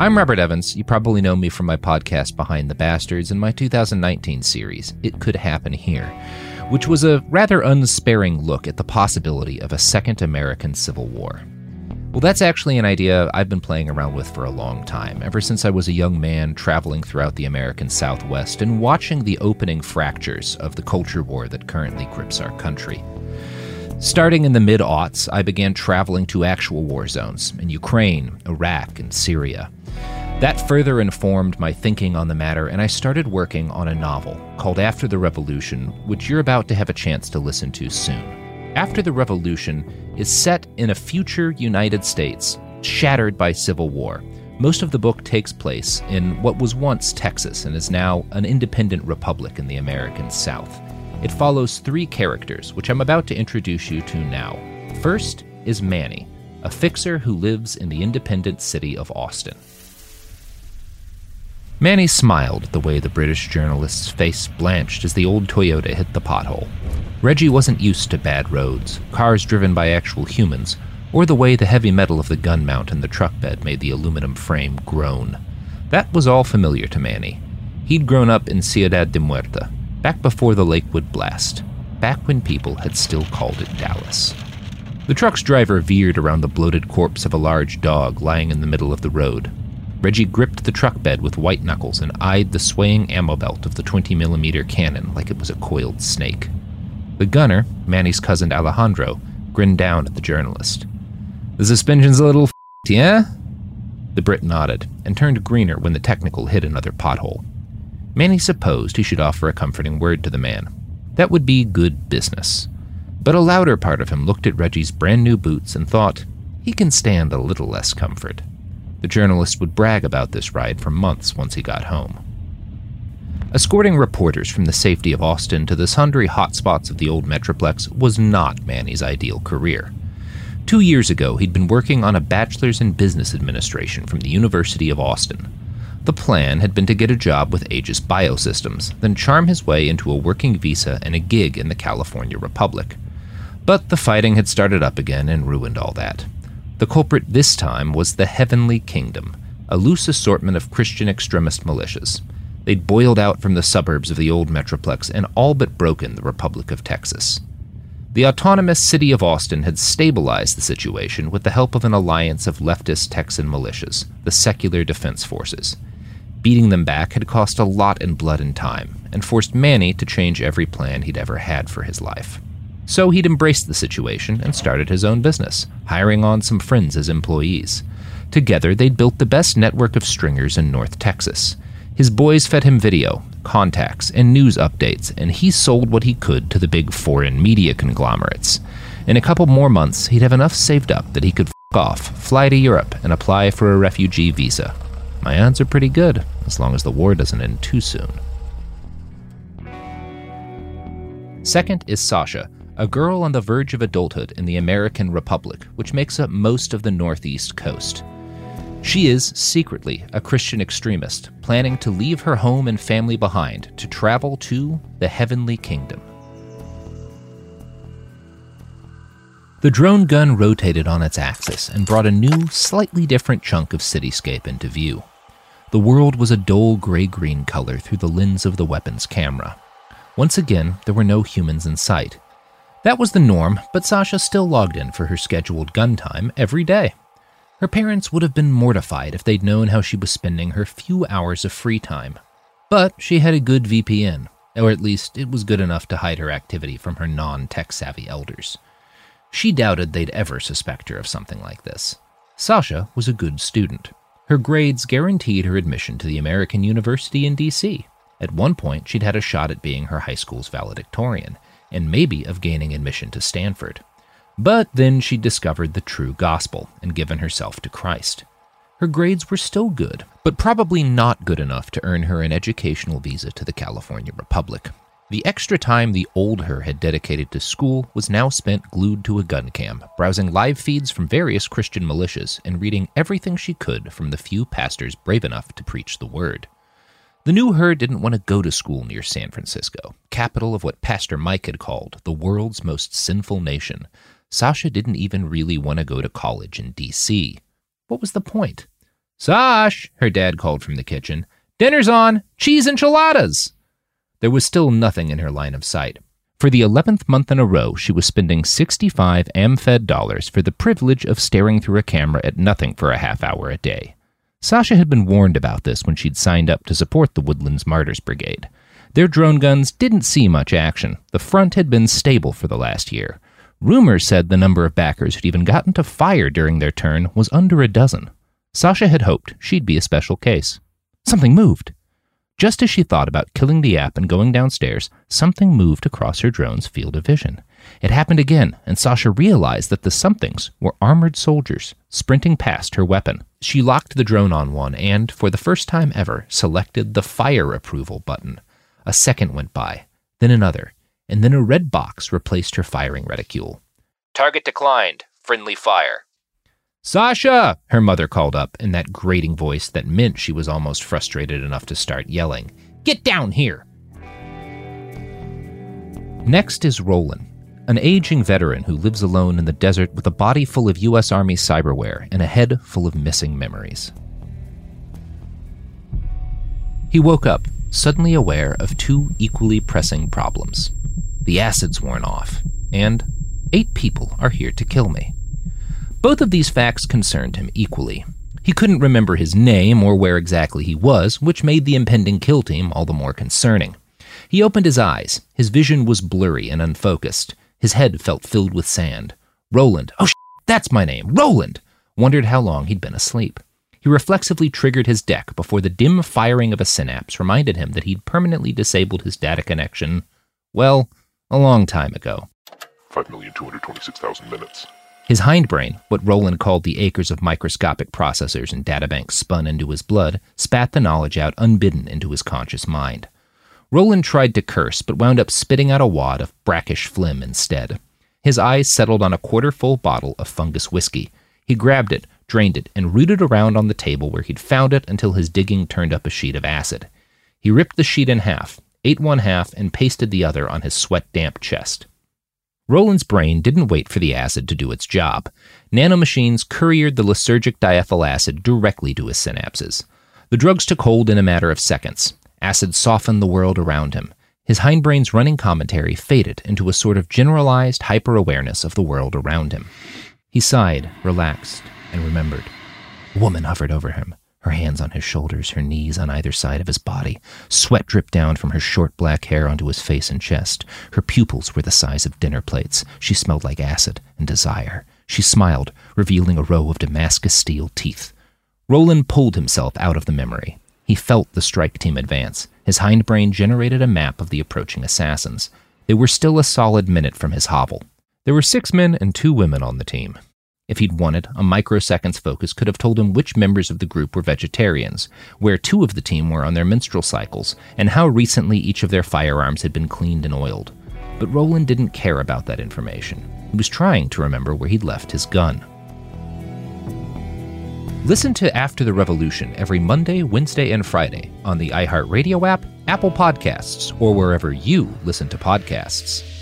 I'm Robert Evans. You probably know me from my podcast Behind the Bastards and my 2019 series, It Could Happen Here, which was a rather unsparing look at the possibility of a second American Civil War. Well, that's actually an idea I've been playing around with for a long time, ever since I was a young man traveling throughout the American Southwest and watching the opening fractures of the culture war that currently grips our country. Starting in the mid aughts, I began traveling to actual war zones in Ukraine, Iraq, and Syria. That further informed my thinking on the matter, and I started working on a novel called After the Revolution, which you're about to have a chance to listen to soon. After the Revolution is set in a future United States shattered by civil war. Most of the book takes place in what was once Texas and is now an independent republic in the American South. It follows three characters, which I'm about to introduce you to now. First is Manny, a fixer who lives in the independent city of Austin. Manny smiled at the way the British journalist's face blanched as the old Toyota hit the pothole. Reggie wasn't used to bad roads, cars driven by actual humans, or the way the heavy metal of the gun mount in the truck bed made the aluminum frame groan. That was all familiar to Manny. He'd grown up in Ciudad de Muerta, back before the Lakewood blast, back when people had still called it Dallas. The truck's driver veered around the bloated corpse of a large dog lying in the middle of the road, Reggie gripped the truck bed with white knuckles and eyed the swaying ammo belt of the 20 millimeter cannon like it was a coiled snake. The gunner, Manny's cousin Alejandro, grinned down at the journalist. The suspension's a little f***ed, yeah? The Brit nodded and turned greener when the technical hit another pothole. Manny supposed he should offer a comforting word to the man. That would be good business. But a louder part of him looked at Reggie's brand new boots and thought, he can stand a little less comfort. The journalist would brag about this ride for months once he got home. Escorting reporters from the safety of Austin to the sundry hotspots of the old Metroplex was not Manny's ideal career. Two years ago, he'd been working on a bachelor's in business administration from the University of Austin. The plan had been to get a job with Aegis Biosystems, then charm his way into a working visa and a gig in the California Republic. But the fighting had started up again and ruined all that. The culprit this time was the Heavenly Kingdom, a loose assortment of Christian extremist militias. They'd boiled out from the suburbs of the old Metroplex and all but broken the Republic of Texas. The autonomous city of Austin had stabilized the situation with the help of an alliance of leftist Texan militias, the Secular Defense Forces. Beating them back had cost a lot in blood and time, and forced Manny to change every plan he'd ever had for his life. So he'd embraced the situation and started his own business, hiring on some friends as employees. Together, they'd built the best network of stringers in North Texas. His boys fed him video, contacts, and news updates, and he sold what he could to the big foreign media conglomerates. In a couple more months, he'd have enough saved up that he could f off, fly to Europe, and apply for a refugee visa. My odds are pretty good, as long as the war doesn't end too soon. Second is Sasha, a girl on the verge of adulthood in the American Republic, which makes up most of the Northeast coast. She is, secretly, a Christian extremist, planning to leave her home and family behind to travel to the Heavenly Kingdom. The drone gun rotated on its axis and brought a new, slightly different chunk of cityscape into view. The world was a dull gray green color through the lens of the weapon's camera. Once again, there were no humans in sight, that was the norm, but Sasha still logged in for her scheduled gun time every day. Her parents would have been mortified if they'd known how she was spending her few hours of free time. But she had a good VPN, or at least it was good enough to hide her activity from her non tech savvy elders. She doubted they'd ever suspect her of something like this. Sasha was a good student. Her grades guaranteed her admission to the American University in D.C. At one point, she'd had a shot at being her high school's valedictorian, and maybe of gaining admission to Stanford. But then she discovered the true gospel and given herself to Christ. Her grades were still good, but probably not good enough to earn her an educational visa to the California Republic. The extra time the old her had dedicated to school was now spent glued to a gun cam, browsing live feeds from various Christian militias and reading everything she could from the few pastors brave enough to preach the word. The new her didn't want to go to school near San Francisco, capital of what Pastor Mike had called the world's most sinful nation. Sasha didn't even really want to go to college in D.C. What was the point? Sash, her dad called from the kitchen. Dinner's on! Cheese enchiladas! There was still nothing in her line of sight. For the 11th month in a row, she was spending 65 AmFed dollars for the privilege of staring through a camera at nothing for a half hour a day. Sasha had been warned about this when she'd signed up to support the Woodlands Martyrs Brigade. Their drone guns didn't see much action. The front had been stable for the last year. Rumors said the number of backers who'd even gotten to fire during their turn was under a dozen. Sasha had hoped she'd be a special case. Something moved. Just as she thought about killing the app and going downstairs, something moved across her drone's field of vision. It happened again, and Sasha realized that the somethings were armored soldiers sprinting past her weapon. She locked the drone on one and, for the first time ever, selected the fire approval button. A second went by, then another, and then a red box replaced her firing reticule. Target declined. Friendly fire. Sasha! her mother called up in that grating voice that meant she was almost frustrated enough to start yelling. Get down here! Next is Roland, an aging veteran who lives alone in the desert with a body full of U.S. Army cyberware and a head full of missing memories. He woke up, suddenly aware of two equally pressing problems. The acid's worn off, and eight people are here to kill me. Both of these facts concerned him equally. He couldn't remember his name or where exactly he was, which made the impending kill team all the more concerning. He opened his eyes. His vision was blurry and unfocused. His head felt filled with sand. Roland, oh, sh- that's my name, Roland, wondered how long he'd been asleep. He reflexively triggered his deck before the dim firing of a synapse reminded him that he'd permanently disabled his data connection, well, a long time ago. 5,226,000 minutes. His hindbrain, what Roland called the acres of microscopic processors and databanks spun into his blood, spat the knowledge out unbidden into his conscious mind. Roland tried to curse, but wound up spitting out a wad of brackish phlegm instead. His eyes settled on a quarter full bottle of fungus whiskey. He grabbed it, drained it, and rooted around on the table where he'd found it until his digging turned up a sheet of acid. He ripped the sheet in half, ate one half, and pasted the other on his sweat damp chest. Roland's brain didn't wait for the acid to do its job. Nanomachines couriered the lysergic diethyl acid directly to his synapses. The drugs took hold in a matter of seconds. Acid softened the world around him. His hindbrain's running commentary faded into a sort of generalized hyper awareness of the world around him. He sighed, relaxed, and remembered. A woman hovered over him her hands on his shoulders, her knees on either side of his body. Sweat dripped down from her short black hair onto his face and chest. Her pupils were the size of dinner plates. She smelled like acid and desire. She smiled, revealing a row of Damascus steel teeth. Roland pulled himself out of the memory. He felt the strike team advance. His hindbrain generated a map of the approaching assassins. They were still a solid minute from his hovel. There were six men and two women on the team. If he'd wanted, a microseconds focus could have told him which members of the group were vegetarians, where two of the team were on their menstrual cycles, and how recently each of their firearms had been cleaned and oiled. But Roland didn't care about that information. He was trying to remember where he'd left his gun. Listen to After the Revolution every Monday, Wednesday, and Friday on the iHeartRadio app, Apple Podcasts, or wherever you listen to podcasts.